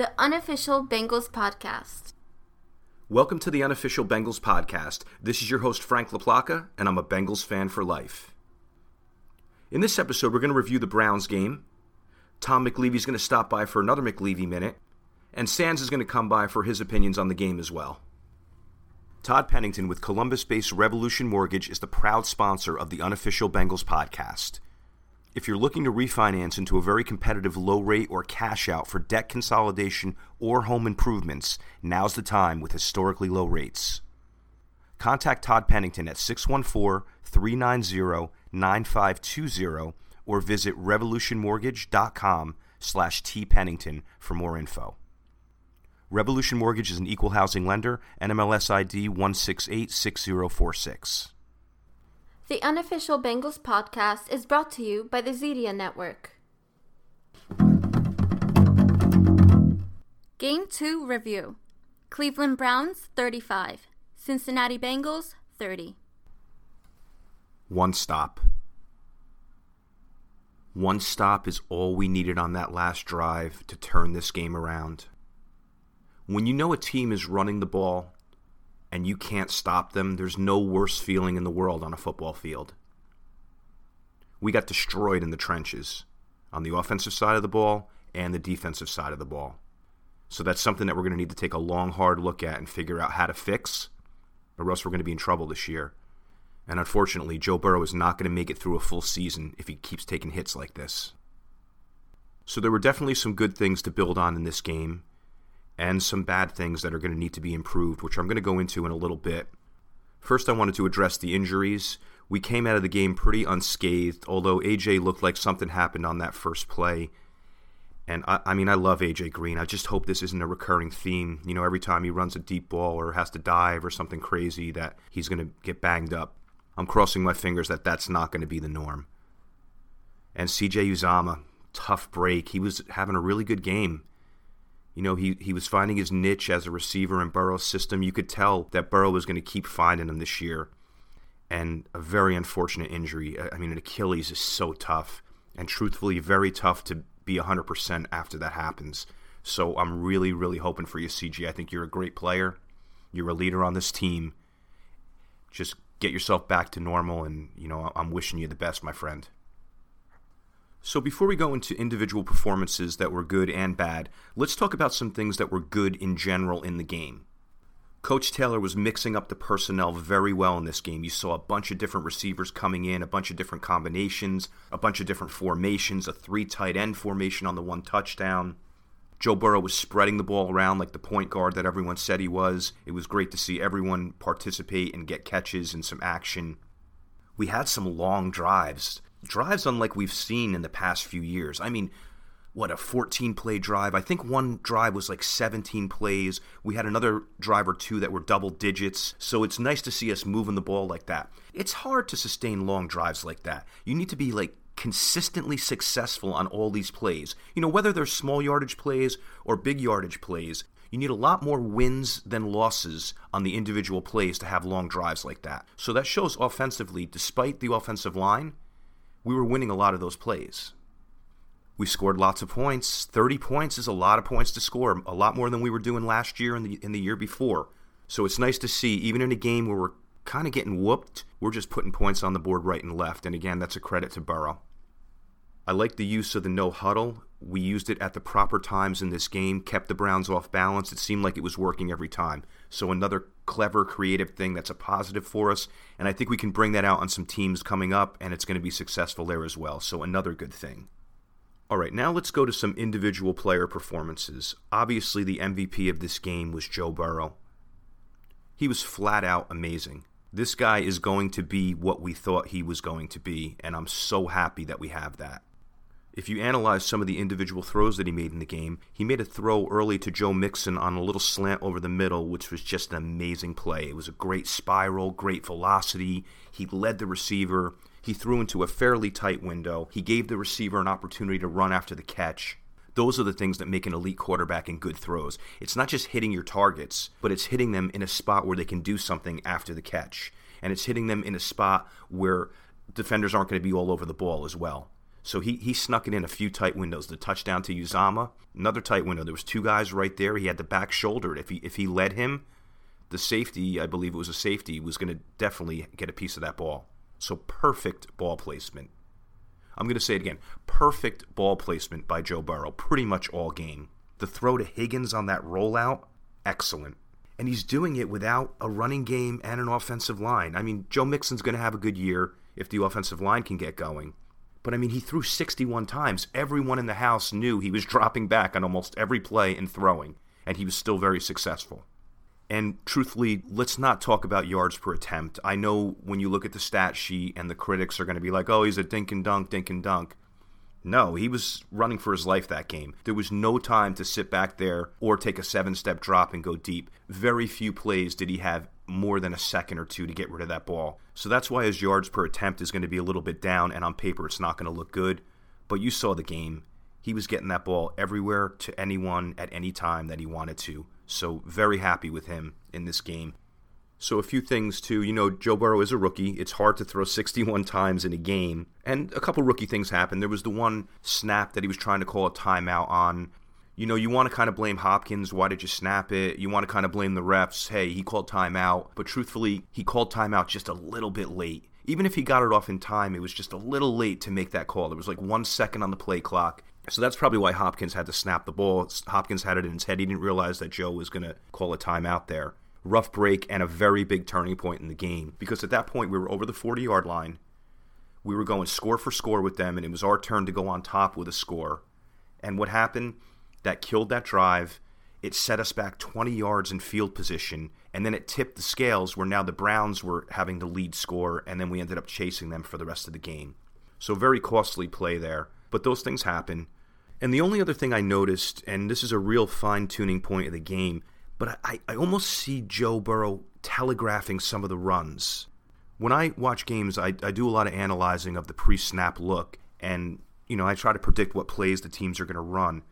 the unofficial Bengals podcast. Welcome to the unofficial Bengals podcast. This is your host, Frank LaPlaca, and I'm a Bengals fan for life. In this episode, we're going to review the Browns game. Tom McLeavey's going to stop by for another McLeavey minute, and Sans is going to come by for his opinions on the game as well. Todd Pennington with Columbus based Revolution Mortgage is the proud sponsor of the unofficial Bengals podcast. If you're looking to refinance into a very competitive low rate or cash out for debt consolidation or home improvements, now's the time with historically low rates. Contact Todd Pennington at 614 390 9520 or visit revolutionmortgage.com slash tpennington for more info. Revolution Mortgage is an equal housing lender, NMLS ID 1686046. The unofficial Bengals podcast is brought to you by the Zedia Network. Game 2 review Cleveland Browns 35, Cincinnati Bengals 30. One stop. One stop is all we needed on that last drive to turn this game around. When you know a team is running the ball and you can't stop them, there's no worse feeling in the world on a football field. We got destroyed in the trenches on the offensive side of the ball and the defensive side of the ball. So that's something that we're going to need to take a long, hard look at and figure out how to fix, or else we're going to be in trouble this year. And unfortunately, Joe Burrow is not going to make it through a full season if he keeps taking hits like this. So there were definitely some good things to build on in this game, and some bad things that are going to need to be improved, which I'm going to go into in a little bit. First, I wanted to address the injuries. We came out of the game pretty unscathed, although AJ looked like something happened on that first play. And I, I, mean, I love AJ Green. I just hope this isn't a recurring theme. You know, every time he runs a deep ball or has to dive or something crazy, that he's going to get banged up. I'm crossing my fingers that that's not going to be the norm. And CJ Uzomah, tough break. He was having a really good game. You know, he, he was finding his niche as a receiver in Burrow's system. You could tell that Burrow was going to keep finding him this year. And a very unfortunate injury. I mean, an Achilles is so tough. And truthfully, very tough to be 100% after that happens. So I'm really, really hoping for you, CG. I think you're a great player. You're a leader on this team. Just get yourself back to normal, and, you know, I'm wishing you the best, my friend. So, before we go into individual performances that were good and bad, let's talk about some things that were good in general in the game. Coach Taylor was mixing up the personnel very well in this game. You saw a bunch of different receivers coming in, a bunch of different combinations, a bunch of different formations, a three tight end formation on the one touchdown. Joe Burrow was spreading the ball around like the point guard that everyone said he was. It was great to see everyone participate and get catches and some action. We had some long drives drives unlike we've seen in the past few years. I mean, what a 14 play drive. I think one drive was like 17 plays. We had another drive or two that were double digits. So it's nice to see us moving the ball like that. It's hard to sustain long drives like that. You need to be like consistently successful on all these plays. You know, whether they're small yardage plays or big yardage plays, you need a lot more wins than losses on the individual plays to have long drives like that. So that shows offensively, despite the offensive line, we were winning a lot of those plays. We scored lots of points. 30 points is a lot of points to score, a lot more than we were doing last year and the, in the year before. So it's nice to see, even in a game where we're kind of getting whooped, we're just putting points on the board right and left. And again, that's a credit to Burrow. I like the use of the no huddle. We used it at the proper times in this game, kept the Browns off balance. It seemed like it was working every time. So another clever, creative thing that's a positive for us. And I think we can bring that out on some teams coming up, and it's going to be successful there as well. So another good thing. All right, now let's go to some individual player performances. Obviously, the MVP of this game was Joe Burrow. He was flat out amazing. This guy is going to be what we thought he was going to be, and I'm so happy that we have that. If you analyze some of the individual throws that he made in the game, he made a throw early to Joe Mixon on a little slant over the middle, which was just an amazing play. It was a great spiral, great velocity. He led the receiver. He threw into a fairly tight window. He gave the receiver an opportunity to run after the catch. Those are the things that make an elite quarterback in good throws. It's not just hitting your targets, but it's hitting them in a spot where they can do something after the catch. And it's hitting them in a spot where defenders aren't going to be all over the ball as well. So he, he snuck it in a few tight windows. The touchdown to Uzomah, another tight window. There was two guys right there. He had the back shoulder. If he if he led him, the safety, I believe it was a safety, was going to definitely get a piece of that ball. So perfect ball placement. I'm going to say it again. Perfect ball placement by Joe Burrow, pretty much all game. The throw to Higgins on that rollout, excellent. And he's doing it without a running game and an offensive line. I mean, Joe Mixon's going to have a good year if the offensive line can get going. But I mean, he threw 61 times. Everyone in the house knew he was dropping back on almost every play and throwing, and he was still very successful. And truthfully, let's not talk about yards per attempt. I know when you look at the stat sheet and the critics are going to be like, oh, he's a dink and dunk, dink and dunk. No, he was running for his life that game. There was no time to sit back there or take a seven step drop and go deep. Very few plays did he have more than a second or two to get rid of that ball. So that's why his yards per attempt is going to be a little bit down, and on paper it's not going to look good. But you saw the game. He was getting that ball everywhere to anyone at any time that he wanted to. So very happy with him in this game. So a few things too. You know, Joe Burrow is a rookie. It's hard to throw 61 times in a game, and a couple rookie things happened. There was the one snap that he was trying to call a timeout on. You know, you want to kind of blame Hopkins. Why did you snap it? You want to kind of blame the refs. Hey, he called timeout, but truthfully, he called timeout just a little bit late. Even if he got it off in time, it was just a little late to make that call. There was like one second on the play clock. So that's probably why Hopkins had to snap the ball. Hopkins had it in his head. He didn't realize that Joe was going to call a timeout there. Rough break and a very big turning point in the game because at that point we were over the 40 yard line. We were going score for score with them, and it was our turn to go on top with a score. And what happened? That killed that drive. It set us back 20 yards in field position, and then it tipped the scales where now the Browns were having the lead score, and then we ended up chasing them for the rest of the game. So, very costly play there. But those things happen. And the only other thing I noticed, and this is a real fine tuning point of the game, but I, I almost see Joe Burrow telegraphing some of the runs. When I watch games, I, I do a lot of analyzing of the pre snap look, and you know I try to predict what plays the teams are going to run.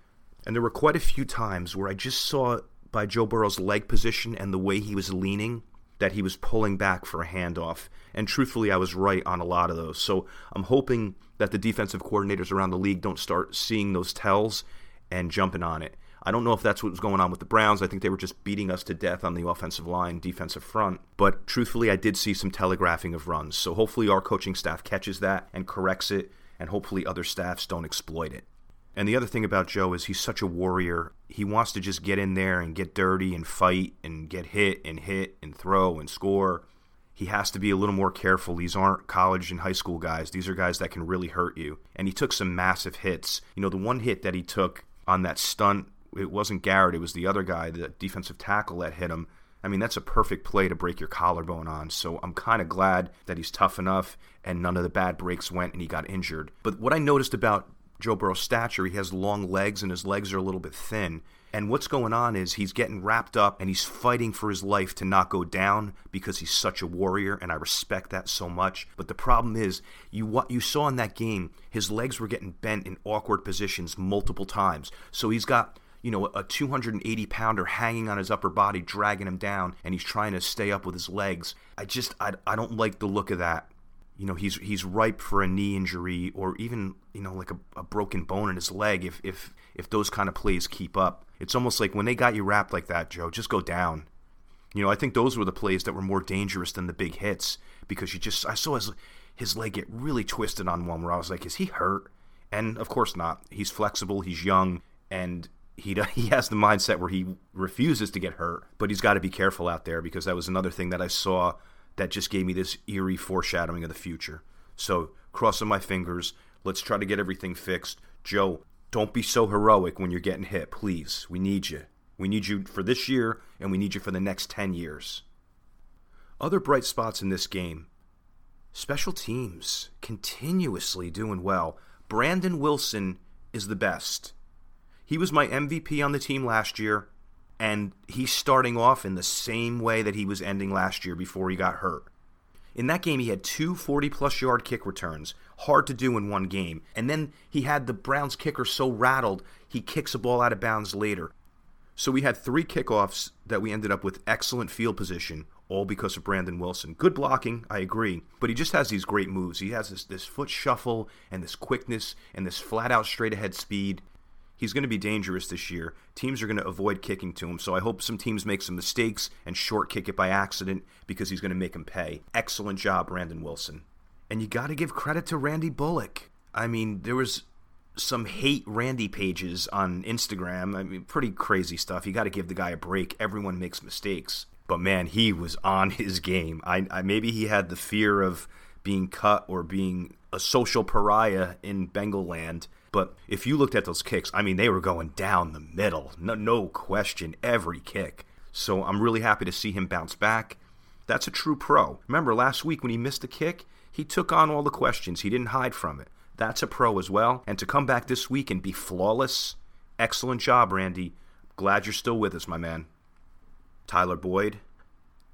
And there were quite a few times where I just saw by Joe Burrow's leg position and the way he was leaning that he was pulling back for a handoff. And truthfully, I was right on a lot of those. So I'm hoping that the defensive coordinators around the league don't start seeing those tells and jumping on it. I don't know if that's what was going on with the Browns. I think they were just beating us to death on the offensive line, defensive front. But truthfully, I did see some telegraphing of runs. So hopefully, our coaching staff catches that and corrects it, and hopefully, other staffs don't exploit it. And the other thing about Joe is he's such a warrior. He wants to just get in there and get dirty and fight and get hit and hit and throw and score. He has to be a little more careful. These aren't college and high school guys. These are guys that can really hurt you. And he took some massive hits. You know, the one hit that he took on that stunt, it wasn't Garrett, it was the other guy, the defensive tackle that hit him. I mean, that's a perfect play to break your collarbone on. So I'm kind of glad that he's tough enough and none of the bad breaks went and he got injured. But what I noticed about Joe Burrow's stature. He has long legs, and his legs are a little bit thin. And what's going on is he's getting wrapped up and he's fighting for his life to not go down because he's such a warrior, and I respect that so much. But the problem is, you what you saw in that game, his legs were getting bent in awkward positions multiple times. So he's got you know a 280 pounder hanging on his upper body, dragging him down, and he's trying to stay up with his legs. I just I, I don't like the look of that you know he's he's ripe for a knee injury or even you know like a, a, broken bone in his leg if if if those kind of plays keep up. It's almost like when they got you wrapped like that joe just go down. You know i think those were the plays that were more dangerous than the big hits because you just i saw his his leg get really twisted on one where i was like is he hurt? And of course not. He's flexible he's young and he he has the mindset where he refuses to get hurt but he's got to be careful out there because that was another thing that i saw that just gave me this eerie foreshadowing of the future. So, crossing my fingers, let's try to get everything fixed. Joe, don't be so heroic when you're getting hit, please. We need you. We need you for this year, and we need you for the next 10 years. Other bright spots in this game special teams continuously doing well. Brandon Wilson is the best. He was my MVP on the team last year and he's starting off in the same way that he was ending last year before he got hurt. In that game, he had two 40 plus yard kick returns. Hard to do in one game. And then he had the Browns kicker so rattled, he kicks a ball out of bounds later. So we had three kickoffs that we ended up with excellent field position, all because of Brandon Wilson. Good blocking, I agree, but he just has these great moves. He has this, this foot shuffle and this quickness and this flat out straight ahead speed. He's going to be dangerous this year. Teams are going to avoid kicking to him, so I hope some teams make some mistakes and short kick it by accident because he's going to make them pay. Excellent job, Brandon Wilson. And you got to give credit to Randy Bullock. I mean, there was some hate Randy pages on Instagram. I mean, pretty crazy stuff. You got to give the guy a break. Everyone makes mistakes. But man, he was on his game. I, I maybe he had the fear of being cut or being a social pariah in Bengal land. But if you looked at those kicks, I mean, they were going down the middle. No, no question, every kick. So I'm really happy to see him bounce back. That's a true pro. Remember last week when he missed a kick, he took on all the questions. He didn't hide from it. That's a pro as well. And to come back this week and be flawless, excellent job, Randy. Glad you're still with us, my man. Tyler Boyd,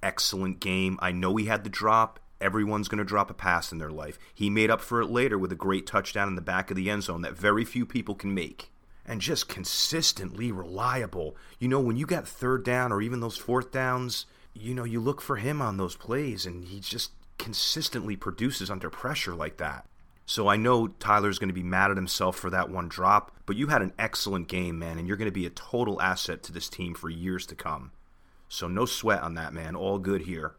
excellent game. I know he had the drop. Everyone's going to drop a pass in their life. He made up for it later with a great touchdown in the back of the end zone that very few people can make. And just consistently reliable. You know, when you got third down or even those fourth downs, you know, you look for him on those plays and he just consistently produces under pressure like that. So I know Tyler's going to be mad at himself for that one drop, but you had an excellent game, man, and you're going to be a total asset to this team for years to come. So no sweat on that, man. All good here.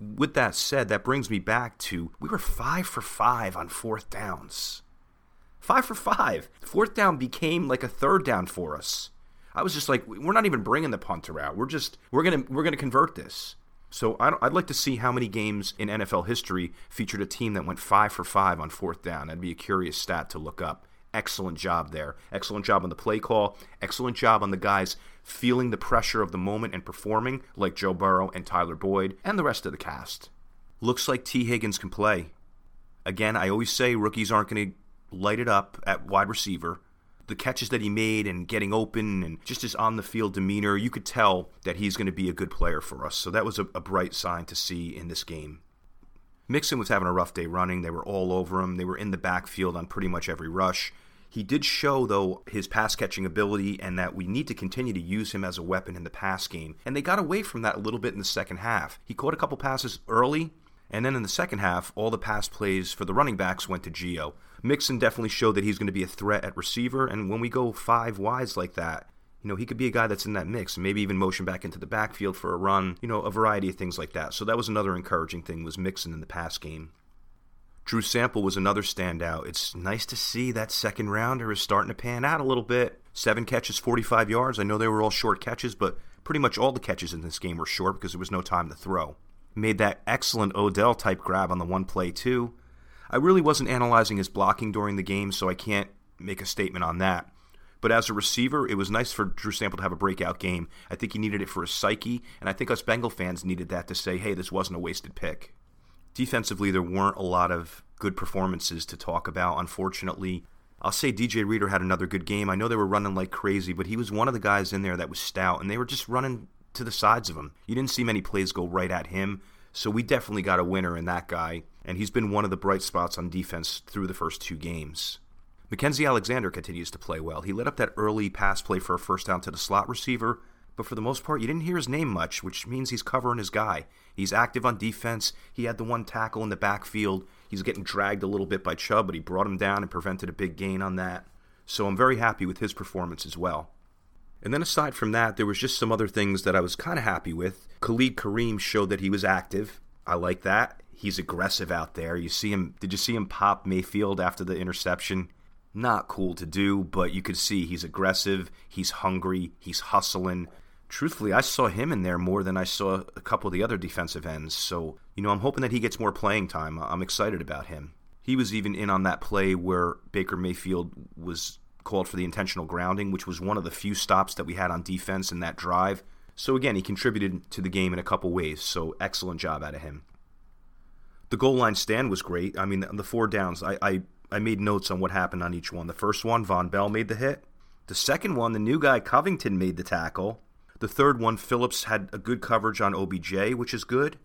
With that said, that brings me back to we were five for five on fourth downs. Five for five. Fourth down became like a third down for us. I was just like, we're not even bringing the punter out. We're just we're gonna we're gonna convert this. So I'd like to see how many games in NFL history featured a team that went five for five on fourth down. That'd be a curious stat to look up. Excellent job there. Excellent job on the play call. Excellent job on the guys feeling the pressure of the moment and performing, like Joe Burrow and Tyler Boyd and the rest of the cast. Looks like T. Higgins can play. Again, I always say rookies aren't going to light it up at wide receiver the catches that he made and getting open and just his on the field demeanor, you could tell that he's going to be a good player for us. So that was a, a, bright sign to see in this game. Mixon was having a rough day running. They were all over him. They were in the backfield on pretty much every rush. He did show, though, his pass catching ability and that we need to continue to use him as a weapon in the pass game. And they got away from that a little bit in the second half. He caught a couple passes early, and then in the second half, all the pass plays for the running backs went to Gio. Mixon definitely showed that he's going to be a threat at receiver, and when we go five wides like that, you know, he could be a guy that's in that mix, maybe even motion back into the backfield for a run, you know, a variety of things like that. So that was another encouraging thing was Mixon in the pass game. Drew Sample was another standout. It's nice to see that second rounder is starting to pan out a little bit. Seven catches, 45 yards. I know they were all short catches, but pretty much all the catches in this game were short because there was no time to throw. Made that excellent Odell type grab on the one play, too. I really wasn't analyzing his blocking during the game, so I can't make a statement on that. But as a receiver, it was nice for Drew Sample to have a breakout game. I think he needed it for his psyche, and I think us Bengal fans needed that to say, hey, this wasn't a wasted pick. Defensively, there weren't a lot of good performances to talk about, unfortunately. I'll say DJ Reader had another good game. I know they were running like crazy, but he was one of the guys in there that was stout, and they were just running to the sides of him. You didn't see many plays go right at him. So we definitely got a winner in that guy, and he's been one of the bright spots on defense through the first two games. Mackensie Alexander continues to play well. He led up that early pass play for a first down to the slot receiver, but for the most part, you didn't hear his name much, which means he's covering his guy. He's active on defense. He had the one tackle in the backfield. He's getting dragged a little bit by Chubb, but he brought him down and prevented a big gain on that. So I'm very happy with his performance as well. And then aside from that, there was just some other things that I was kind of happy with. Khalid Kareem showed that he was active. I like that. He's aggressive out there. You see him did you see him pop Mayfield after the interception? Not cool to do, but you could see he's aggressive, he's hungry, he's hustling. Truthfully, I saw him in there more than I saw a couple of the other defensive ends. So, you know, I'm hoping that he gets more playing time. I'm excited about him. He was even in on that play where Baker Mayfield was called for the intentional grounding, which was one of the few stops that we had on defense in that drive. So again, he contributed to the game in a couple ways. So excellent job out of him. The goal line stand was great. I mean, the four downs, I, I, I made notes on what happened on each one. The first one, Vonn Bell made the hit. The second one, the new guy Covington made the tackle. The third one, Phillips had a good coverage on OBJ, which is good.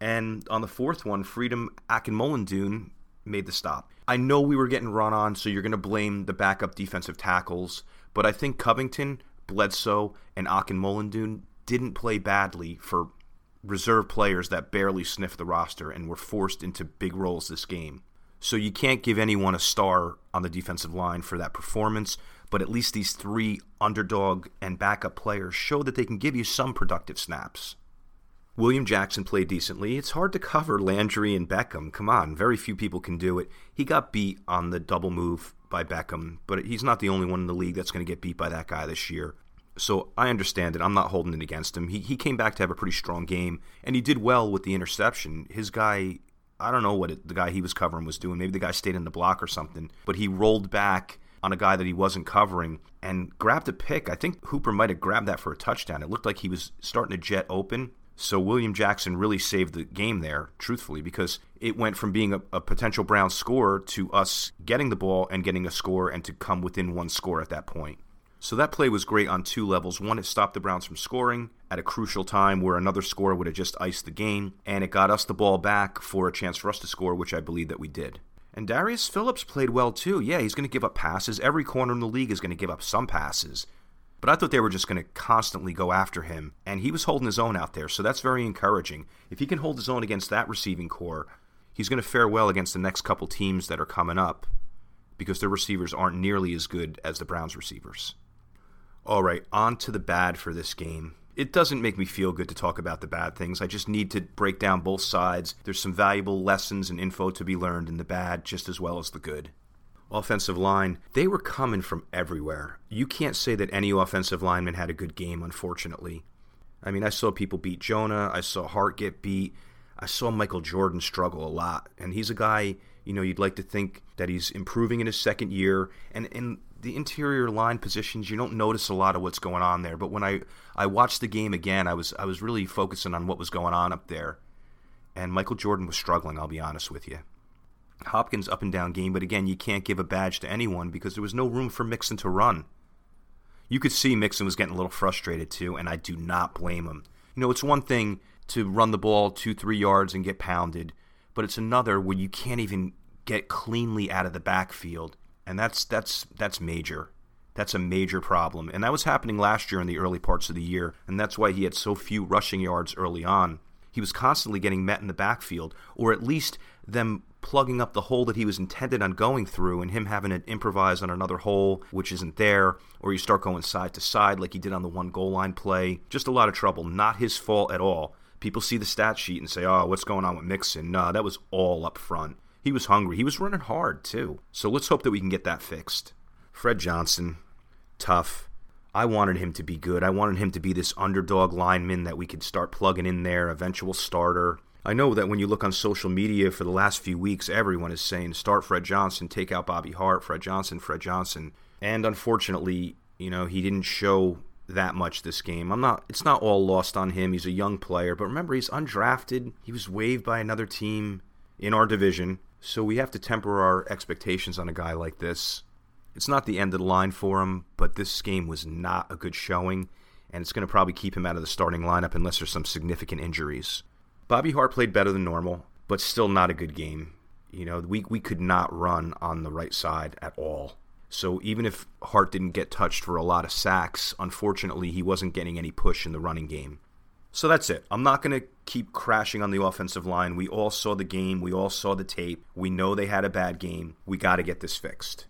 And on the fourth one, Freedom Akinmoladun made the stop. I know we were getting run on, so you're going to blame the backup defensive tackles, but I think Covington, Bledsoe, and Akinmoladun didn't play badly for reserve players that barely sniffed the roster and were forced into big roles this game. So you can't give anyone a star on the defensive line for that performance, but at least these three underdog and backup players show that they can give you some productive snaps. William Jackson played decently. It's hard to cover Landry and Beckham. Come on, very few people can do it. He got beat on the double move by Beckham, but he's not the only one in the league that's going to get beat by that guy this year. So I understand it. I'm not holding it against him. He, he came back to have a pretty strong game, and he did well with the interception. His guy, I don't know what it, the guy he was covering was doing. Maybe the guy stayed in the block or something, but he rolled back on a guy that he wasn't covering and grabbed a pick. I think Hooper might have grabbed that for a touchdown. It looked like he was starting to jet open. So William Jackson really saved the game there, truthfully, because it went from being a, a, potential Brown score to us getting the ball and getting a score and to come within one score at that point. So that play was great on two levels. One, it stopped the Browns from scoring at a crucial time where another score would have just iced the game, and it got us the ball back for a chance for us to score, which I believe that we did. And Darius Phillips played well too. Yeah, he's going to give up passes. Every corner in the league is going to give up some passes. But I thought they were just going to constantly go after him, and he was holding his own out there, so that's very encouraging. If he can hold his own against that receiving corps, he's going to fare well against the next couple teams that are coming up because their receivers aren't nearly as good as the Browns receivers. All right, on to the bad for this game. It doesn't make me feel good to talk about the bad things. I just need to break down both sides. There's some valuable lessons and info to be learned in the bad just as well as the good. Offensive line, they were coming from everywhere. You can't say that any offensive lineman had a good game, unfortunately. I mean, I saw people beat Jonah, I saw Hart get beat, I saw Michael Jordan struggle a lot. And he's a guy, you know, you'd like to think that he's improving in his second year. And, and the interior line positions, you don't notice a lot of what's going on there. But when I, I watched the game again, I was I was really focusing on what was going on up there. And Michael Jordan was struggling, I'll be honest with you. Hopkins up and down game, but again, you can't give a badge to anyone because there was no room for Mixon to run. You could see Mixon was getting a little frustrated too, and I do not blame him. You know, it's one thing to run the ball two, three yards and get pounded, but it's another where you can't even get cleanly out of the backfield and that's that's that's major. That's a major problem, and that was happening last year in the early parts of the year, and that's why he had so few rushing yards early on. He was constantly getting met in the backfield, or at least them plugging up the hole that he was intended on going through, and him having to improvise on another hole which isn't there, or you start going side to side like he did on the one goal line play. Just a lot of trouble. Not his fault at all. People see the stat sheet and say, "Oh, what's going on with Mixon?" No, that was all up front. He was hungry. He was running hard, too. So let's hope that we can get that fixed. Fred Johnson, tough. I wanted him to be good. I wanted him to be this underdog lineman that we could start plugging in there, eventual starter. I know that when you look on social media for the last few weeks, everyone is saying start Fred Johnson, take out Bobby Hart, Fred Johnson, Fred Johnson. And unfortunately, you know, he didn't show that much this game. I'm not it's not all lost on him. He's a young player, but remember he's undrafted. He was waived by another team in our division. So we have to temper our expectations on a guy like this. It's not the end of the line for him, but this game was not a good showing, and it's going to probably keep him out of the starting lineup unless there's some significant injuries. Bobby Hart played better than normal, but still not a good game. You know, we, we could not run on the right side at all. So even if Hart didn't get touched for a lot of sacks, unfortunately, he wasn't getting any push in the running game. So that's it. I'm not going to keep crashing on the offensive line. We all saw the game. We all saw the tape. We know they had a bad game. We got to get this fixed.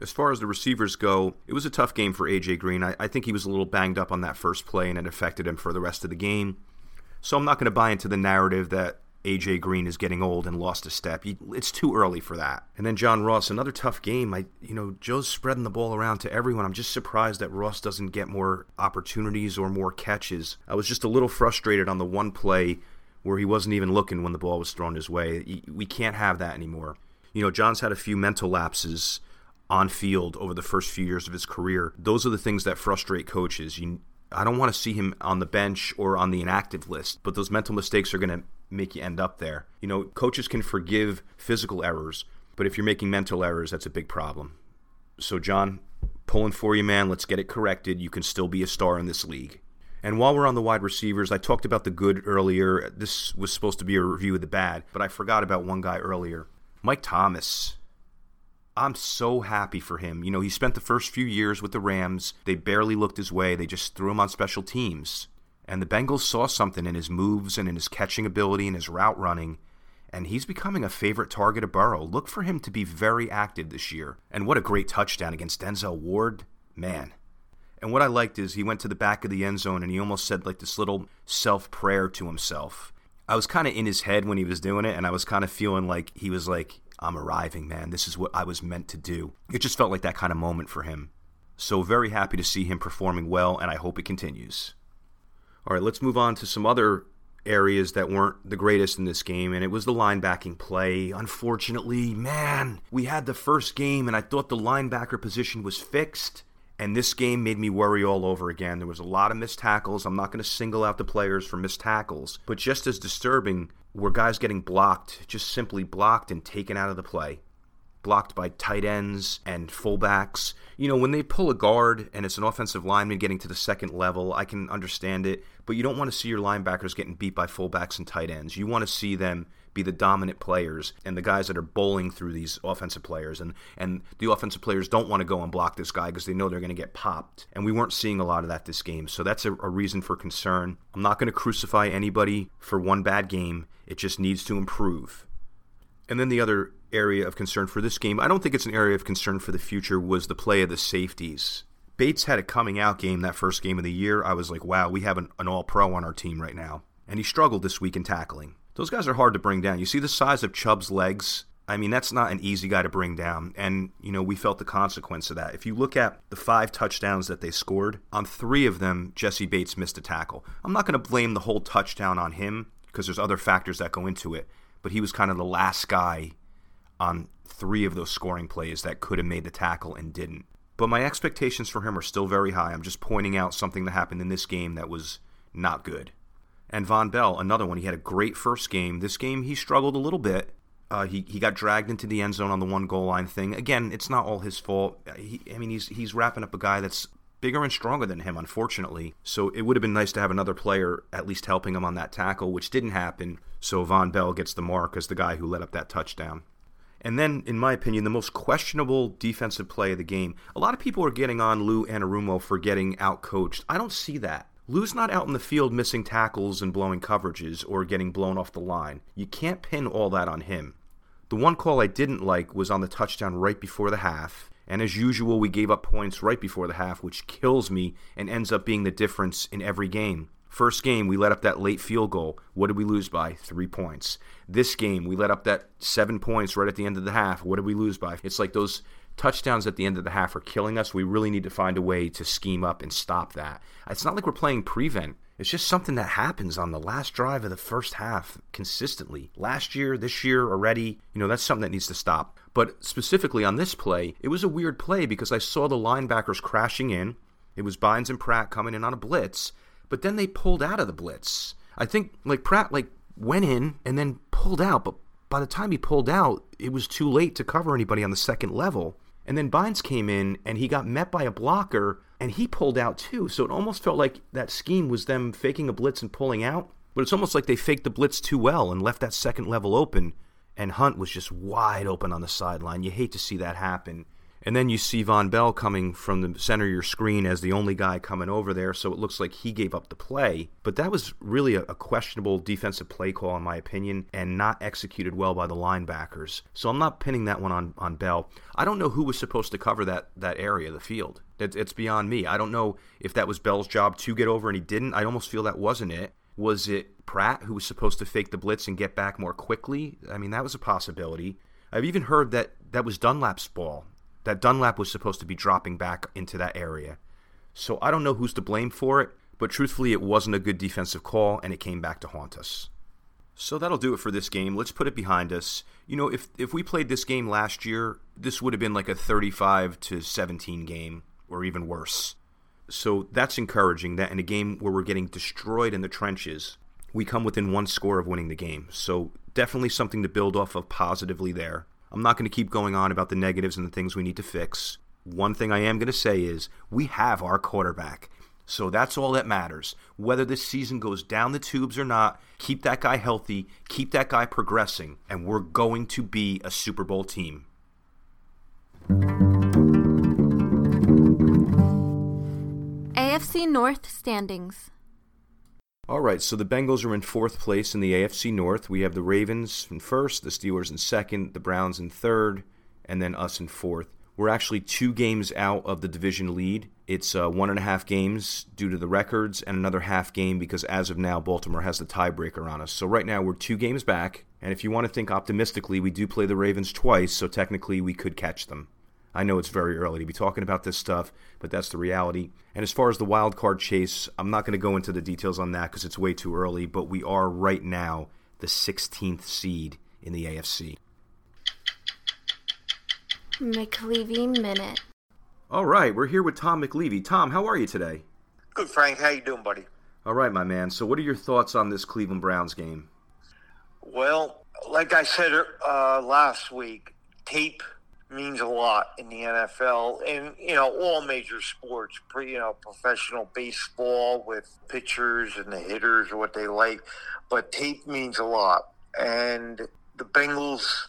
As far as the receivers go, it was a tough game for A.J. Green. I, I, think he was a little banged up on that first play and it affected him for the rest of the game. So I'm not going to buy into the narrative that AJ Green is getting old and lost a step. It's too early for that. And then John Ross, another tough game. I, you know, Joe's spreading the ball around to everyone. I'm just surprised that Ross doesn't get more opportunities or more catches. I was just a little frustrated on the one play where he wasn't even looking when the ball was thrown his way. We can't have that anymore. You know, John's had a few mental lapses on field over the first few years of his career. Those are the things that frustrate coaches. You I don't want to see him on the bench or on the inactive list, but those mental mistakes are going to make you end up there. You know, coaches can forgive physical errors, but if you're making mental errors, that's a big problem. So, John, pulling for you, man. Let's get it corrected. You can still be a star in this league. And while we're on the wide receivers, I talked about the good earlier. This was supposed to be a review of the bad, but I forgot about one guy earlier. Mike Thomas. I'm so happy for him. You know, he spent the first few years with the Rams. They barely looked his way. They just threw him on special teams. And the Bengals saw something in his moves and in his catching ability and his route running, and he's becoming a favorite target of Burrow. Look for him to be very active this year. And what a great touchdown against Denzel Ward. Man. And what I liked is he went to the back of the end zone and he almost said like this little self prayer to himself. I was kind of in his head when he was doing it, and I was kind of feeling like he was like, I'm arriving, man. This is what I was meant to do. It just felt like that kind of moment for him. So, very happy to see him performing well, and I hope it continues. All right, let's move on to some other areas that weren't the greatest in this game, and it was the linebacking play. Unfortunately, man, we had the first game, and I thought the linebacker position was fixed. And this game made me worry all over again. There was a lot of missed tackles. I'm not going to single out the players for missed tackles, but just as disturbing were guys getting blocked, just simply blocked and taken out of the play blocked by tight ends and fullbacks. You know, when they pull a guard and it's an offensive lineman getting to the second level, I can understand it, but you don't want to see your linebackers getting beat by fullbacks and tight ends. You want to see them be the dominant players and the guys that are bowling through these offensive players and and the offensive players don't want to go and block this guy because they know they're going to get popped and we weren't seeing a lot of that this game so that's a, a reason for concern i'm not going to crucify anybody for one bad game it just needs to improve and then the other area of concern for this game, I don't think it's an area of concern for the future, was the play of the safeties. Bates had a coming out game that first game of the year. I was like, wow, we have an, an all pro on our team right now. And he struggled this week in tackling. Those guys are hard to bring down. You see the size of Chubb's legs? I mean, that's not an easy guy to bring down. And, you know, we felt the consequence of that. If you look at the five touchdowns that they scored, on three of them, Jessie Bates missed a tackle. I'm not going to blame the whole touchdown on him because there's other factors that go into it. But he was kind of the last guy on three of those scoring plays that could have made the tackle and didn't. But my expectations for him are still very high. I'm just pointing out something that happened in this game that was not good. And Vonn Bell, another one. He had a great first game. This game, he struggled a little bit. Uh, he he got dragged into the end zone on the one goal line thing. Again, it's not all his fault. He, I mean, he's he's wrapping up a guy that's bigger and stronger than him, unfortunately. So it would have been nice to have another player at least helping him on that tackle, which didn't happen. So Vonn Bell gets the mark as the guy who let up that touchdown. And then, in my opinion, the most questionable defensive play of the game. A lot of people are getting on Lou Anarumo for getting outcoached. I don't see that. Lou's not out in the field missing tackles and blowing coverages or getting blown off the line. You can't pin all that on him. The one call I didn't like was on the touchdown right before the half. And as usual, we gave up points right before the half, which kills me and ends up being the difference in every game. First game, we let up that late field goal. What did we lose by? Three points. This game, we let up that seven points right at the end of the half. What did we lose by? It's like those touchdowns at the end of the half are killing us. We really need to find a way to scheme up and stop that. It's not like we're playing prevent. It's just something that happens on the last drive of the first half consistently. Last year, this year already, you know, that's something that needs to stop. But specifically on this play, it was a weird play because I saw the linebackers crashing in. It was Bynes and Pratt coming in on a blitz, but then they pulled out of the blitz. I think like Pratt like went in and then pulled out, but by the time he pulled out, it was too late to cover anybody on the second level. And then Bynes came in and he got met by a blocker and he pulled out too. So it almost felt like that scheme was them faking a blitz and pulling out. But it's almost like they faked the blitz too well and left that second level open. And Hunt was just wide open on the sideline. You hate to see that happen. And then you see Vonn Bell coming from the center of your screen as the only guy coming over there, so it looks like he gave up the play. But that was really a, a, questionable defensive play call, in my opinion, and not executed well by the linebackers. So I'm not pinning that one on, on Bell. I don't know who was supposed to cover that, that area, of the field. It, it's beyond me. I don't know if that was Bell's job to get over and he didn't. I almost feel that wasn't it. Was it Pratt who was supposed to fake the blitz and get back more quickly? I mean, that was a possibility. I've even heard that that was Dunlap's ball that Dunlap was supposed to be dropping back into that area. So I don't know who's to blame for it, but truthfully, it wasn't a good defensive call, and it came back to haunt us. So that'll do it for this game. Let's put it behind us. You know, if if we played this game last year, this would have been like a 35 to 17 game, or even worse. So that's encouraging. That in a game where we're getting destroyed in the trenches, we come within one score of winning the game. So definitely something to build off of positively there. I'm not going to keep going on about the negatives and the things we need to fix. One thing I am going to say is we have our quarterback. So that's all that matters. Whether this season goes down the tubes or not, keep that guy healthy, keep that guy progressing, and we're going to be a Super Bowl team. AFC North standings. All right, so the Bengals are in fourth place in the AFC North. We have the Ravens in first, the Steelers in second, the Browns in third, and then us in fourth. We're actually two games out of the division lead. It's uh, one and a half games due to the records, and another half game because as of now, Baltimore has the tiebreaker on us. So right now, we're two games back. And if you want to think optimistically, we do play the Ravens twice, so technically we could catch them. I know it's very early to be talking about this stuff, but that's the reality. And as far as the wild card chase, I'm not going to go into the details on that because it's way too early, but we are right now the 16th seed in the AFC. McLeavey Minute. All right, we're here with Tom McLeavey. Tom, how are you today? Good, Frank. How you doing, buddy? All right, my man. So, what are your thoughts on this Cleveland Browns game? Well, like I said uh, last week, tape means a lot in the NFL and you know all major sports. You know, professional baseball with pitchers and the hitters or what they like, but tape means a lot. And the Bengals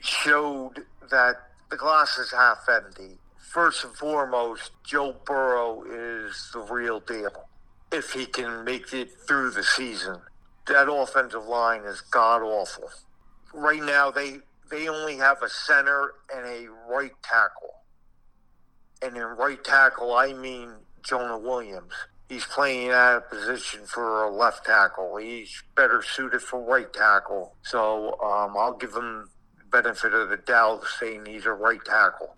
showed that the glass is half empty. First and foremost, Joe Burrow is the real deal. If he can make it through the season, that offensive line is god awful. Right now, they they only have a center and a right tackle. And in right tackle, I mean Jonah Williams. He's playing out of position for a left tackle. He's better suited for right tackle. So um, I'll give him benefit of the doubt saying he's a right tackle.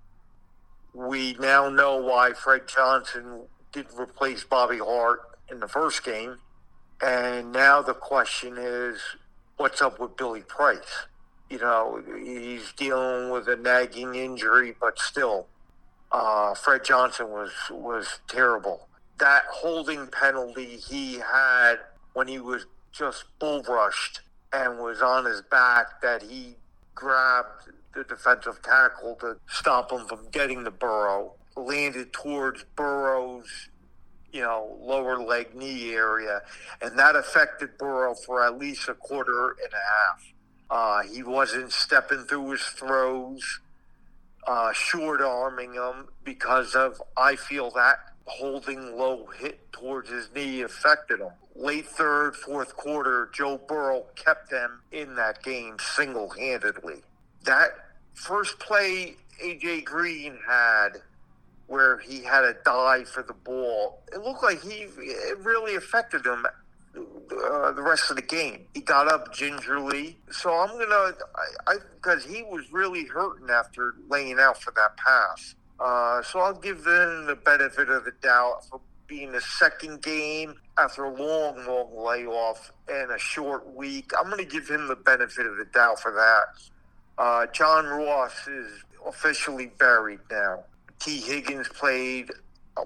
We now know why Fred Johnson did replace Bobby Hart in the first game. And now the question is what's up with Billy Price? You know, he's dealing with a nagging injury, but still, uh, Fred Johnson was was terrible. That holding penalty he had when he was just bull rushed and was on his back that he grabbed the defensive tackle to stop him from getting the Burrow, landed towards Burrow's, you know, lower leg knee area, and that affected Burrow for at least a quarter and a half. Uh, he wasn't stepping through his throws, uh, short arming him because of, I feel that holding low hit towards his knee affected him. Late third, fourth quarter, Joe Burrow kept them in that game single handedly. That first play AJ Green had where he had a dive for the ball, it looked like he it really affected him uh, the rest of the game. He got up gingerly, so I'm gonna, I because he was really hurting after laying out for that pass. Uh, so I'll give them the benefit of the doubt for being the second game after a long, long layoff and a short week. I'm to give him the benefit of the doubt for that. Uh, John Ross is officially buried now. T. Higgins played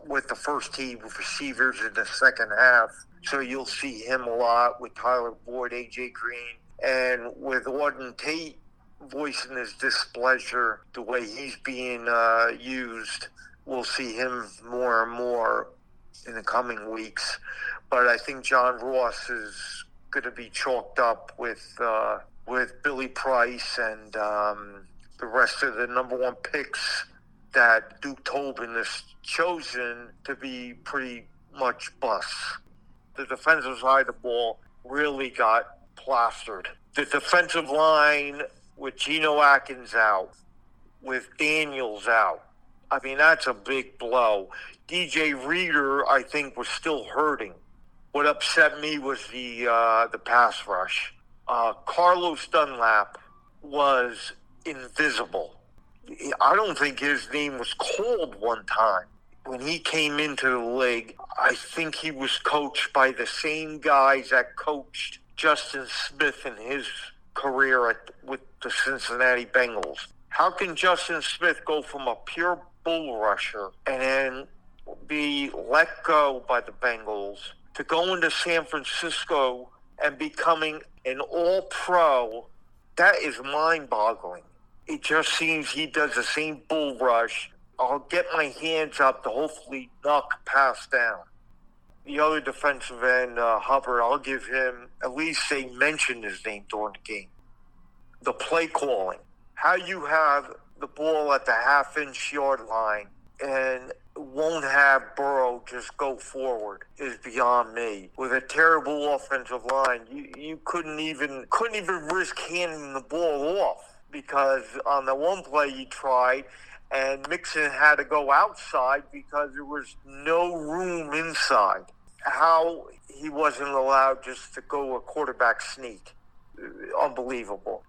with the first team receivers in the second half. So you'll see him a lot with Tyler Boyd, AJ Green, and with Auden Tate voicing his displeasure the way he's being uh, used. We'll see him more and more in the coming weeks. But I think John Ross is going to be chalked up with uh, with Billy Price and um, the rest of the number one picks that Duke Tobin has chosen to be pretty much busts. The defensive side of the ball really got plastered. The defensive line with Geno Atkins out, with Daniels out, I mean, that's a big blow. DJ Reader, I think, was still hurting. What upset me was the uh, the pass rush. Uh, Carlos Dunlap was invisible. I don't think his name was called one time. When he came into the league, I think he was coached by the same guys that coached Justin Smith in his career at, with the Cincinnati Bengals. How can Justin Smith go from a pure bull rusher and then be let go by the Bengals to go into San Francisco and becoming an all pro? That is mind boggling it just seems he does the same bull rush. I'll get my hands up to hopefully knock pass down. The other defensive end, uh, Hubbard, I'll give him at least they mention his name during the game. The play calling, how you have the ball at the half inch yard line and won't have Burrow just go forward is beyond me. With a terrible offensive line, you, you couldn't even couldn't even risk handing the ball off because on the one play you tried and Mixon had to go outside because there was no room inside. How he wasn't allowed just to go a quarterback sneak. Unbelievable.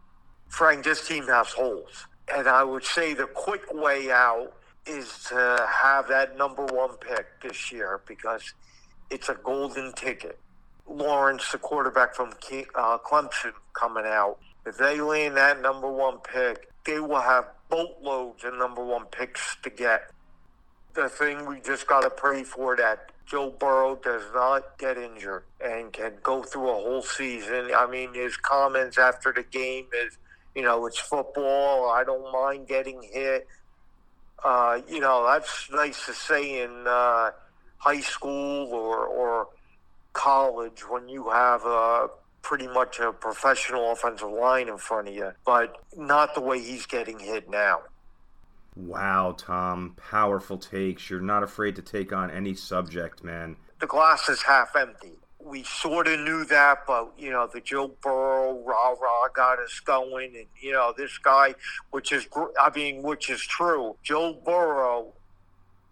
Frank, this team has holes. And I would say the quick way out is to have that number one pick this year because it's a golden ticket. Lawrence, the quarterback from uh, Clemson, coming out. If they land that number one pick, they will have boatloads of number one picks to get. The thing we just got to pray for that Joe Burrow does not get injured and can go through a whole season. I mean, his comments after the game is, you know, it's football. I don't mind getting hit. Uh, you know, that's nice to say in uh, high school or, or college when you have a pretty much a professional offensive line in front of you, but not the way he's getting hit now. Wow, Tom, powerful takes. You're not afraid to take on any subject, man. The glass is half empty. We sort of knew that, but you know, the Joe Burrow rah rah got us going, and you know, this guy, which is, I mean, which is true. Joe Burrow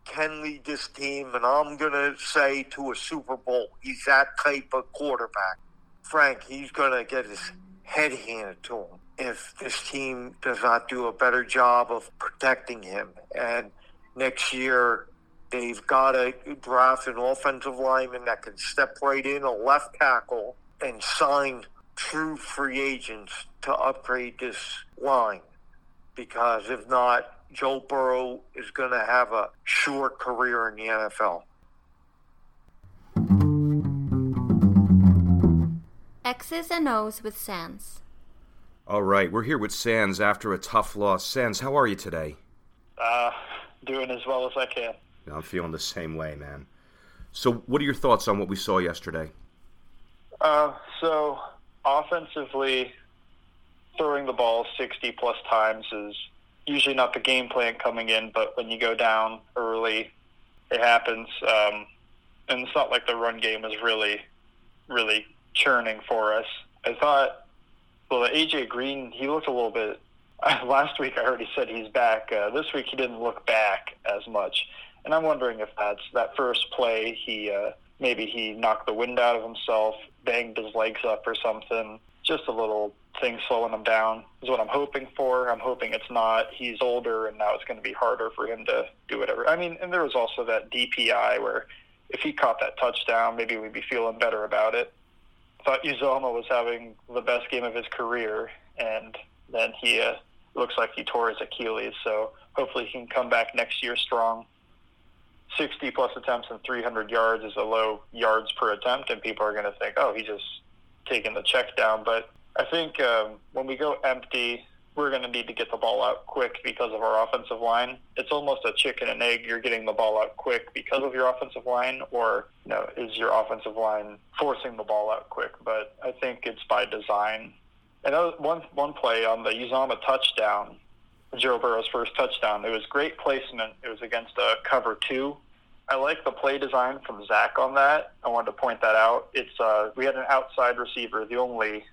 can lead this team, and I'm gonna say to a Super Bowl. He's that type of quarterback. Frank, he's gonna get his head handed to him if this team does not do a better job of protecting him. And next year, they've got to draft an offensive lineman that can step right in, a left tackle, and sign true free agents to upgrade this line. Because if not, Joe Burrow is going to have a short career in the NFL. X's and O's with Sans. All right, we're here with Sans after a tough loss. Sans, how are you today? Uh, doing as well as I can. I'm feeling the same way, man. So, what are your thoughts on what we saw yesterday? Uh, so, offensively, throwing the ball 60 plus times is usually not the game plan coming in, but when you go down early, it happens. Um, and it's not like the run game is really, really churning for us. I thought well, AJ Green, he looked a little bit. Last week, I already said he's back. Uh, this week, he didn't look back as much, and I'm wondering if that's that first play. He uh, maybe he knocked the wind out of himself, banged his legs up or something. Just a little thing slowing him down is what I'm hoping for. I'm hoping it's not. He's older, and now it's going to be harder for him to do whatever. I mean, and there was also that DPI where if he caught that touchdown, maybe we'd be feeling better about it thought Uzomah was having the best game of his career, and then he uh, looks like he tore his Achilles. So hopefully he can come back next year strong. 60 plus attempts and 300 yards is a low yards per attempt, and people are going to think, oh, he's just taking the check down. But I think um, when we go empty, we're going to need to get the ball out quick because of our offensive line. It's almost a chicken and egg. You're getting the ball out quick because of your offensive line, or you know, is your offensive line forcing the ball out quick? But I think it's by design. And one one play on the Uzomah touchdown, Joe Burrow's first touchdown, it was great placement. It was against a cover two. I like the play design from Zach on that. I wanted to point that out. It's uh, we had an outside receiver, the only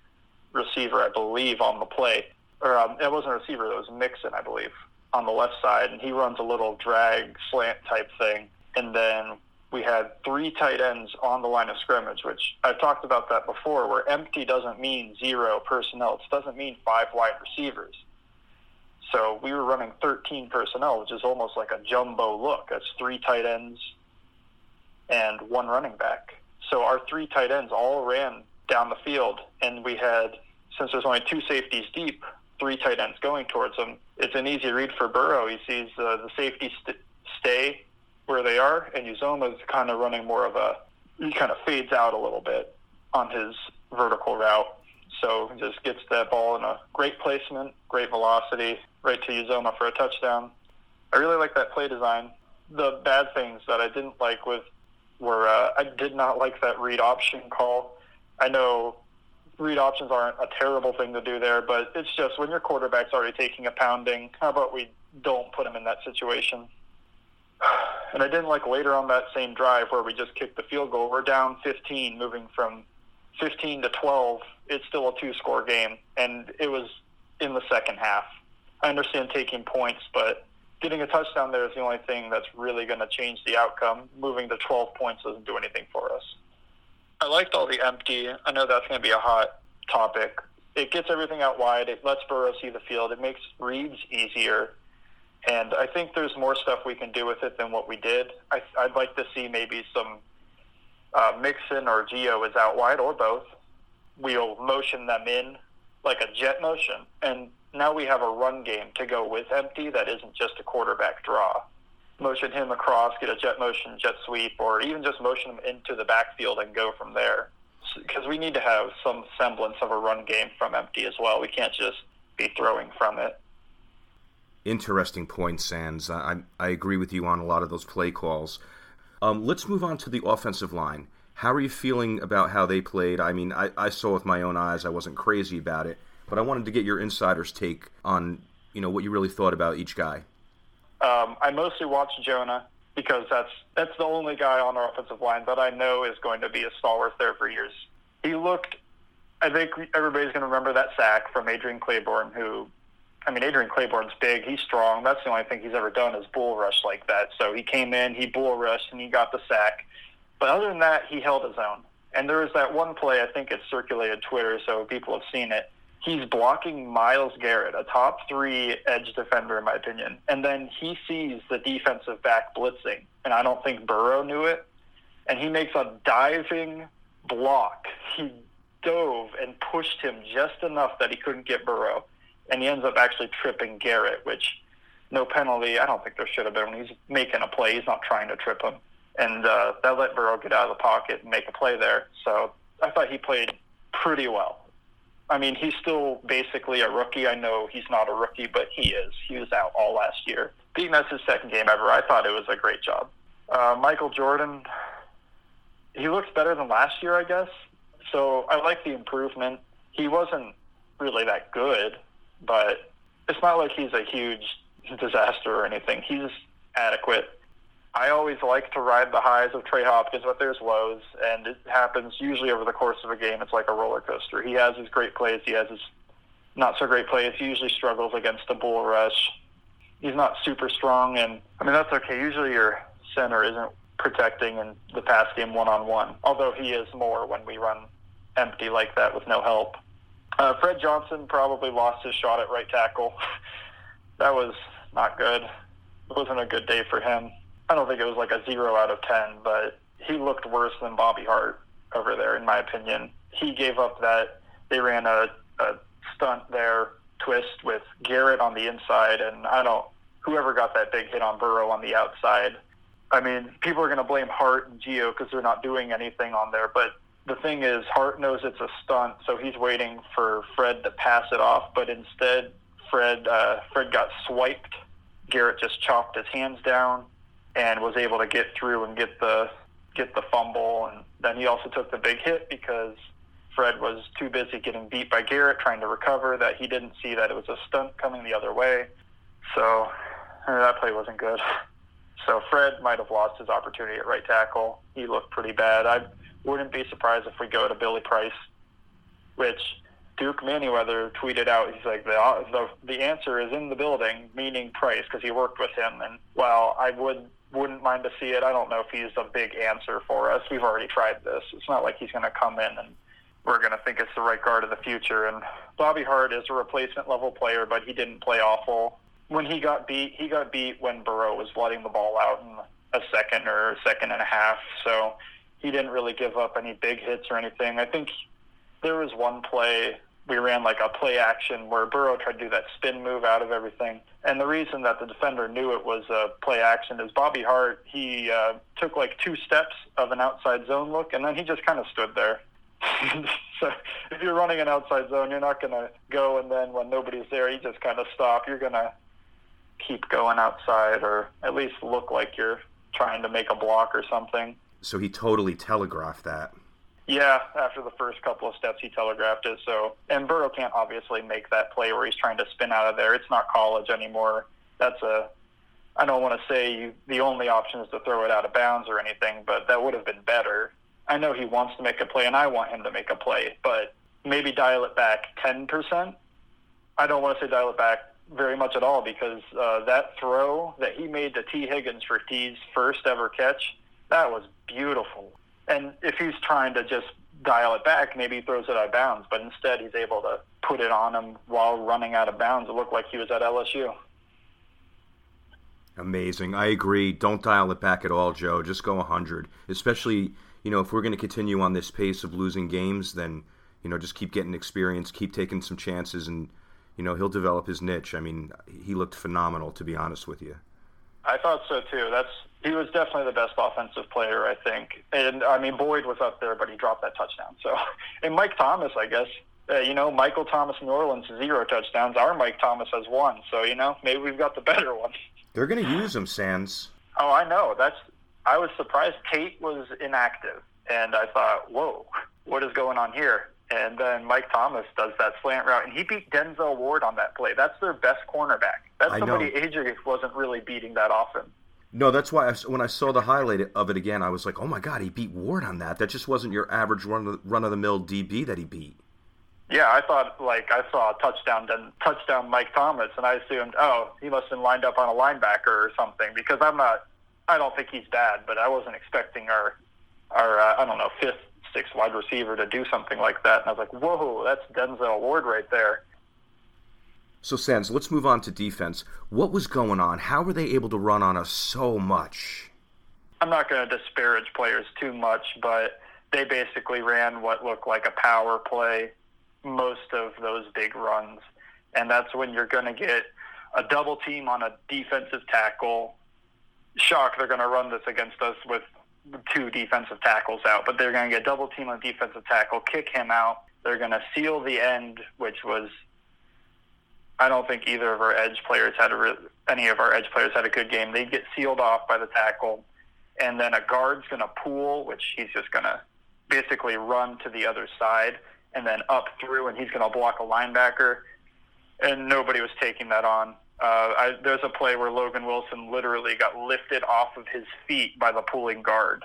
receiver I believe on the play or um, it wasn't a receiver, it was Mixon, I believe, on the left side, and he runs a little drag slant type thing. And then we had three tight ends on the line of scrimmage, which I've talked about that before, where empty doesn't mean zero personnel. It doesn't mean five wide receivers. So we were running 13 personnel, which is almost like a jumbo look. That's three tight ends and one running back. So our three tight ends all ran down the field, and we had, since there's only two safeties deep, three tight ends going towards him. It's an easy read for Burrow. He sees uh, the safety st- stay where they are, and Uzomah is kind of running more of a he kind of fades out a little bit on his vertical route. So he just gets that ball in a great placement, great velocity, right to Uzomah for a touchdown. I really like that play design. The bad things that I didn't like with were uh, I did not like that read option call. I know read options aren't a terrible thing to do there, but it's just when your quarterback's already taking a pounding, how about we don't put him in that situation? And I didn't like later on that same drive where we just kicked the field goal. We're down 15, moving from 15 to 12. It's still a two score game, and it was in the second half. I understand taking points, but getting a touchdown there is the only thing that's really going to change the outcome. Moving to 12 points doesn't do anything for us. I liked all the empty. I know that's going to be a hot topic. It gets everything out wide. It lets Burrow see the field. It makes reads easier. And I think there's more stuff we can do with it than what we did. I, I'd like to see maybe some uh, Mixon or Gio is out wide or both. We'll motion them in like a jet motion. And now we have a run game to go with empty that isn't just a quarterback draw. Motion him across, get a jet motion, jet sweep, or even just motion him into the backfield and go from there. Because we need to have some semblance of a run game from empty as well. We can't just be throwing from it. Interesting point, Sans. I, I agree with you on a lot of those play calls. Um, let's move on to the offensive line. How are you feeling about how they played? I mean, I, I saw with my own eyes. I wasn't crazy about it, but I wanted to get your insider's take on you know what you really thought about each guy. Um, I mostly watch Jonah because that's that's the only guy on our offensive line that I know is going to be a stalwart there for years. He looked. I think everybody's going to remember that sack from Adrian Clayborn, who I mean, Adrian Clayborn's big. He's strong. That's the only thing he's ever done is bull rush like that. So he came in, he bull rushed, and he got the sack. But other than that, he held his own. And there was that one play, I think it's circulated Twitter, so people have seen it. He's blocking Myles Garrett, a top three edge defender, in my opinion. And then he sees the defensive back blitzing, and I don't think Burrow knew it. And he makes a diving block. He dove and pushed him just enough that he couldn't get Burrow and he ends up actually tripping Garrett, which no penalty. I don't think there should have been. When he's making a play, he's not trying to trip him, and uh, that let Burrow get out of the pocket and make a play there. So I thought he played pretty well. I mean, he's still basically a rookie. I know he's not a rookie, but he is. He was out all last year. Being that's his second game ever, I thought it was a great job. Uh, Michael Jordan, he looks better than last year, I guess. So I like the improvement. He wasn't really that good, but it's not like he's a huge disaster or anything. He's adequate. I always like to ride the highs of Trey Hopkins, but there's lows, and it happens usually over the course of a game. It's like a roller coaster. He has his great plays. He has his not so great plays. He usually struggles against the bull rush. He's not super strong, and I mean that's okay. Usually your center isn't protecting in the pass game one on one, although he is more when we run empty like that with no help. Uh, Fred Johnson probably lost his shot at right tackle. that was not good. It wasn't a good day for him. I don't think it was like a zero out of ten, but he looked worse than Bobby Hart over there, in my opinion. He gave up that. They ran a, a stunt there, twist with Garrett on the inside, and I don't. Whoever got that big hit on Burrow on the outside. I mean, people are going to blame Hart and Gio because they're not doing anything on there, but the thing is, Hart knows it's a stunt, so he's waiting for Fred to pass it off. But instead, Fred uh, Fred got swiped. Garrett just chopped his hands down and was able to get through and get the get the fumble. And then he also took the big hit because Fred was too busy getting beat by Garrett trying to recover that he didn't see that it was a stunt coming the other way. So uh, that play wasn't good. So Fred might have lost his opportunity at right tackle. He looked pretty bad. I wouldn't be surprised if we go to Billy Price, which Duke Manyweather tweeted out. He's like, the, the, the answer is in the building, meaning Price, because he worked with him. And while I would wouldn't mind to see it, I don't know if he's a big answer for us. We've already tried this. It's not like he's going to come in and we're going to think it's the right guard of the future. And Bobby Hart is a replacement level player, but he didn't play awful. When he got beat, he got beat when Burrow was letting the ball out in a second or a second and a half. So he didn't really give up any big hits or anything. I think there was one play we ran like a play action where Burrow tried to do that spin move out of everything. And the reason that the defender knew it was a play action is Bobby Hart, he uh, took like two steps of an outside zone look, and then he just kind of stood there. so if you're running an outside zone, you're not going to go, and then when nobody's there, you just kind of stop. You're going to keep going outside or at least look like you're trying to make a block or something. So he totally telegraphed that. Yeah, after the first couple of steps, he telegraphed it. So, and Burrow can't obviously make that play where he's trying to spin out of there. It's not college anymore. That's a I don't want to say you, the only option is to throw it out of bounds or anything, but that would have been better. I know he wants to make a play, and I want him to make a play, but maybe dial it back 10%. I don't want to say dial it back very much at all because uh, that throw that he made to Tee Higgins for T's first ever catch, that was beautiful. And if he's trying to just dial it back, maybe he throws it out of bounds, but instead he's able to put it on him while running out of bounds. It looked like he was at LSU. Amazing. I agree. Don't dial it back at all, Joe. Just go 100. Especially, you know, if we're going to continue on this pace of losing games, then, you know, just keep getting experience, keep taking some chances, and, you know, he'll develop his niche. I mean, he looked phenomenal, to be honest with you. I thought so, too. That's He was definitely the best offensive player, I think. And, I mean, Boyd was up there, but he dropped that touchdown. So, and Mike Thomas, I guess, uh, you know, Michael Thomas New Orleans, zero touchdowns. Our Mike Thomas has one. So, you know, maybe we've got the better one. They're going to use him, Sans. Oh, I know. That's. I was surprised Tate was inactive, and I thought, "Whoa, what is going on here?" And then Mike Thomas does that slant route, and he beat Denzel Ward on that play. That's their best cornerback. That's I somebody Adrian wasn't really beating that often. No, that's why I, when I saw the highlight of it again, I was like, "Oh my God, he beat Ward on that. That just wasn't your average run run of the mill DB that he beat." Yeah, I thought like I saw a touchdown, then touchdown Mike Thomas, and I assumed, oh, he must have been lined up on a linebacker or something because I'm not. I don't think he's bad, but I wasn't expecting our our uh, I don't know fifth, sixth wide receiver to do something like that. And I was like, whoa, that's Denzel Ward right there. So, Sans, let's move on to defense. What was going on? How were they able to run on us so much? I'm not going to disparage players too much, but they basically ran what looked like a power play most of those big runs. And that's when you're going to get a double team on a defensive tackle. Shock, they're going to run this against us with two defensive tackles out, but they're going to get double team on defensive tackle, kick him out. They're going to seal the end, which was I don't think either of our edge players had a re- any of our edge players had a good game. They get sealed off by the tackle, and then a guard's going to pull, which he's just going to basically run to the other side and then up through, and he's going to block a linebacker. And nobody was taking that on. Uh, I, there's a play where Logan Wilson literally got lifted off of his feet by the pulling guard.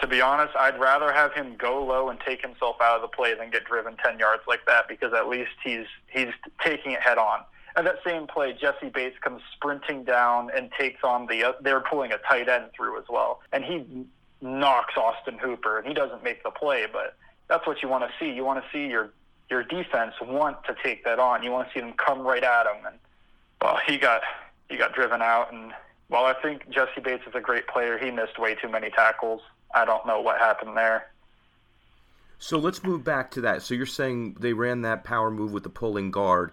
To be honest, I'd rather have him go low and take himself out of the play than get driven 10 yards like that because at least he's he's taking it head on. And that same play, Jessie Bates comes sprinting down and takes on the. Uh, they're pulling a tight end through as well, and he knocks Austin Hooper, and he doesn't make the play, but that's what you want to see. You want to see your your defense want to take that on. You want to see them come right at him, and well, he got he got driven out. And while I think Jessie Bates is a great player, he missed way too many tackles. I don't know what happened there. So let's move back to that. So you're saying they ran that power move with the pulling guard,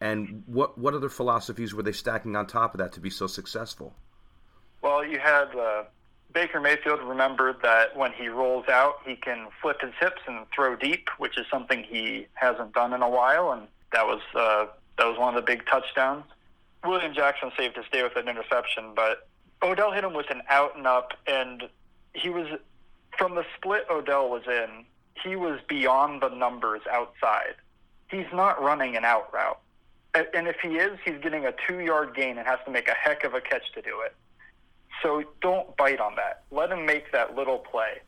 and what what other philosophies were they stacking on top of that to be so successful? Well, you had uh, Baker Mayfield remembered that when he rolls out, he can flip his hips and throw deep, which is something he hasn't done in a while, and that was uh, that was one of the big touchdowns. William Jackson saved his day with an interception, but Odell hit him with an out and up, and he was from the split Odell was in. He was beyond the numbers outside. He's not running an out route, and if he is, he's getting a two-yard gain and has to make a heck of a catch to do it. So don't bite on that. Let him make that little play.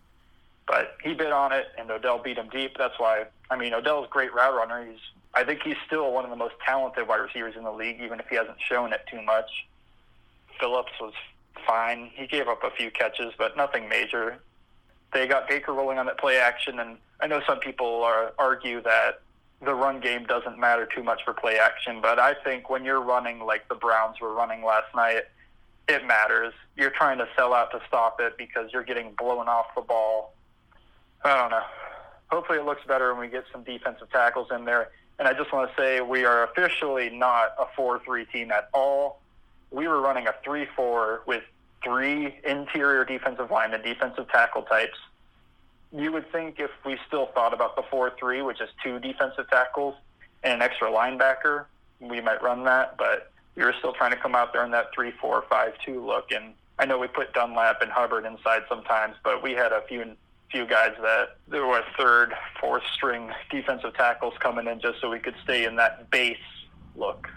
But he bit on it, and Odell beat him deep. That's why, I mean, Odell's a great route runner. He's, I think he's still one of the most talented wide receivers in the league, even if he hasn't shown it too much. Phillips was fine. He gave up a few catches, but nothing major. They got Baker rolling on that play action, and I know some people are, argue that the run game doesn't matter too much for play action, but I think when you're running like the Browns were running last night, it matters. You're trying to sell out to stop it because you're getting blown off the ball. I don't know. Hopefully, it looks better when we get some defensive tackles in there. And I just want to say we are officially not a 4 3 team at all. We were running a 3 4 with three interior defensive linemen, defensive tackle types. You would think if we still thought about the 4 3, which is two defensive tackles and an extra linebacker, we might run that. But we were still trying to come out there in that three, four, five, two look. And I know we put Dunlap and Hubbard inside sometimes, but we had a few few guys that there were third, fourth string defensive tackles coming in just so we could stay in that base look.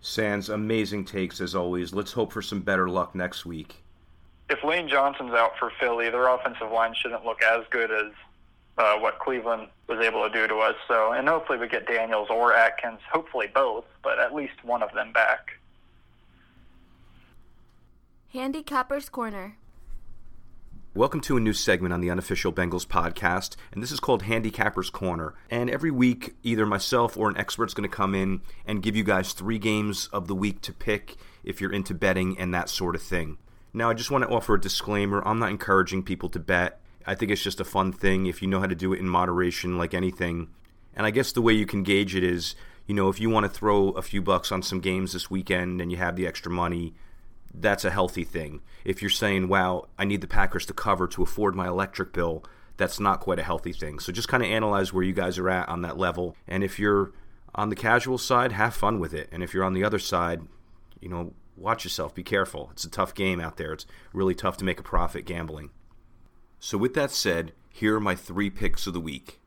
Sans, amazing takes as always. Let's hope for some better luck next week. If Lane Johnson's out for Philly, their offensive line shouldn't look as good as uh, what Cleveland was able to do to us. So, and hopefully we get Daniels or Atkins, hopefully both, but at least one of them back. Handicapper's Corner. Welcome to a new segment on the unofficial Bengals podcast, and this is called Handicapper's Corner. And every week, either myself or an expert's going to come in and give you guys three games of the week to pick if you're into betting and that sort of thing. Now, I just want to offer a disclaimer I'm not encouraging people to bet. I think it's just a fun thing if you know how to do it in moderation, like anything. And I guess the way you can gauge it is, you know, if you want to throw a few bucks on some games this weekend and you have the extra money, that's a healthy thing. If you're saying, wow, I need the Packers to cover to afford my electric bill, that's not quite a healthy thing. So just kind of analyze where you guys are at on that level. And if you're on the casual side, have fun with it. And if you're on the other side, you know, watch yourself, be careful. It's a tough game out there. It's really tough to make a profit gambling. So, with that said, here are my three picks of the week.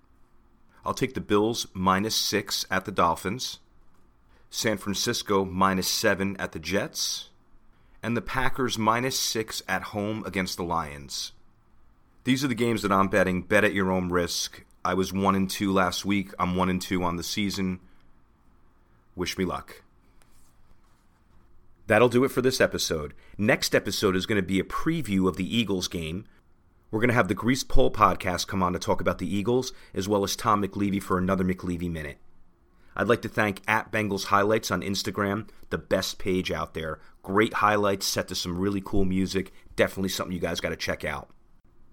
I'll take the Bills minus six at the Dolphins, San Francisco minus seven at the Jets, and the Packers minus six at home against the Lions. These are the games that I'm betting. Bet at your own risk. I was one and two last week. I'm one and two on the season. Wish me luck. That'll do it for this episode. Next episode is going to be a preview of the Eagles game. We're going to have the Grease Pole podcast come on to talk about the Eagles, as well as Tom McLeavey for another McLeavey Minute. I'd like to thank at Bengals Highlights on Instagram, the best page out there. Great highlights set to some really cool music. Definitely something you guys got to check out.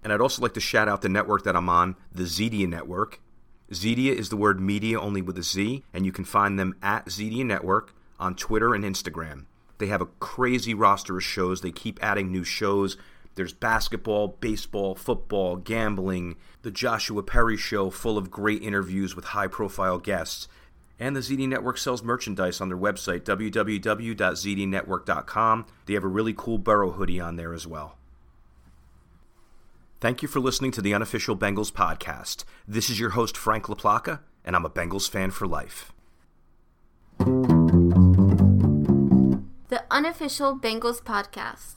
And I'd also like to shout out the network that I'm on, the Zedia Network. Zedia is the word media only with a Z, and you can find them at Zedia Network on Twitter and Instagram. They have a crazy roster of shows. They keep adding new shows. There's basketball, baseball, football, gambling, the Joshua Perry show full of great interviews with high profile guests. And the ZD Network sells merchandise on their website, www.zdnetwork.com. They have a really cool Burrow hoodie on there as well. Thank you for listening to the unofficial Bengals podcast. This is your host, Frank LaPlaca, and I'm a Bengals fan for life. The unofficial Bengals podcast.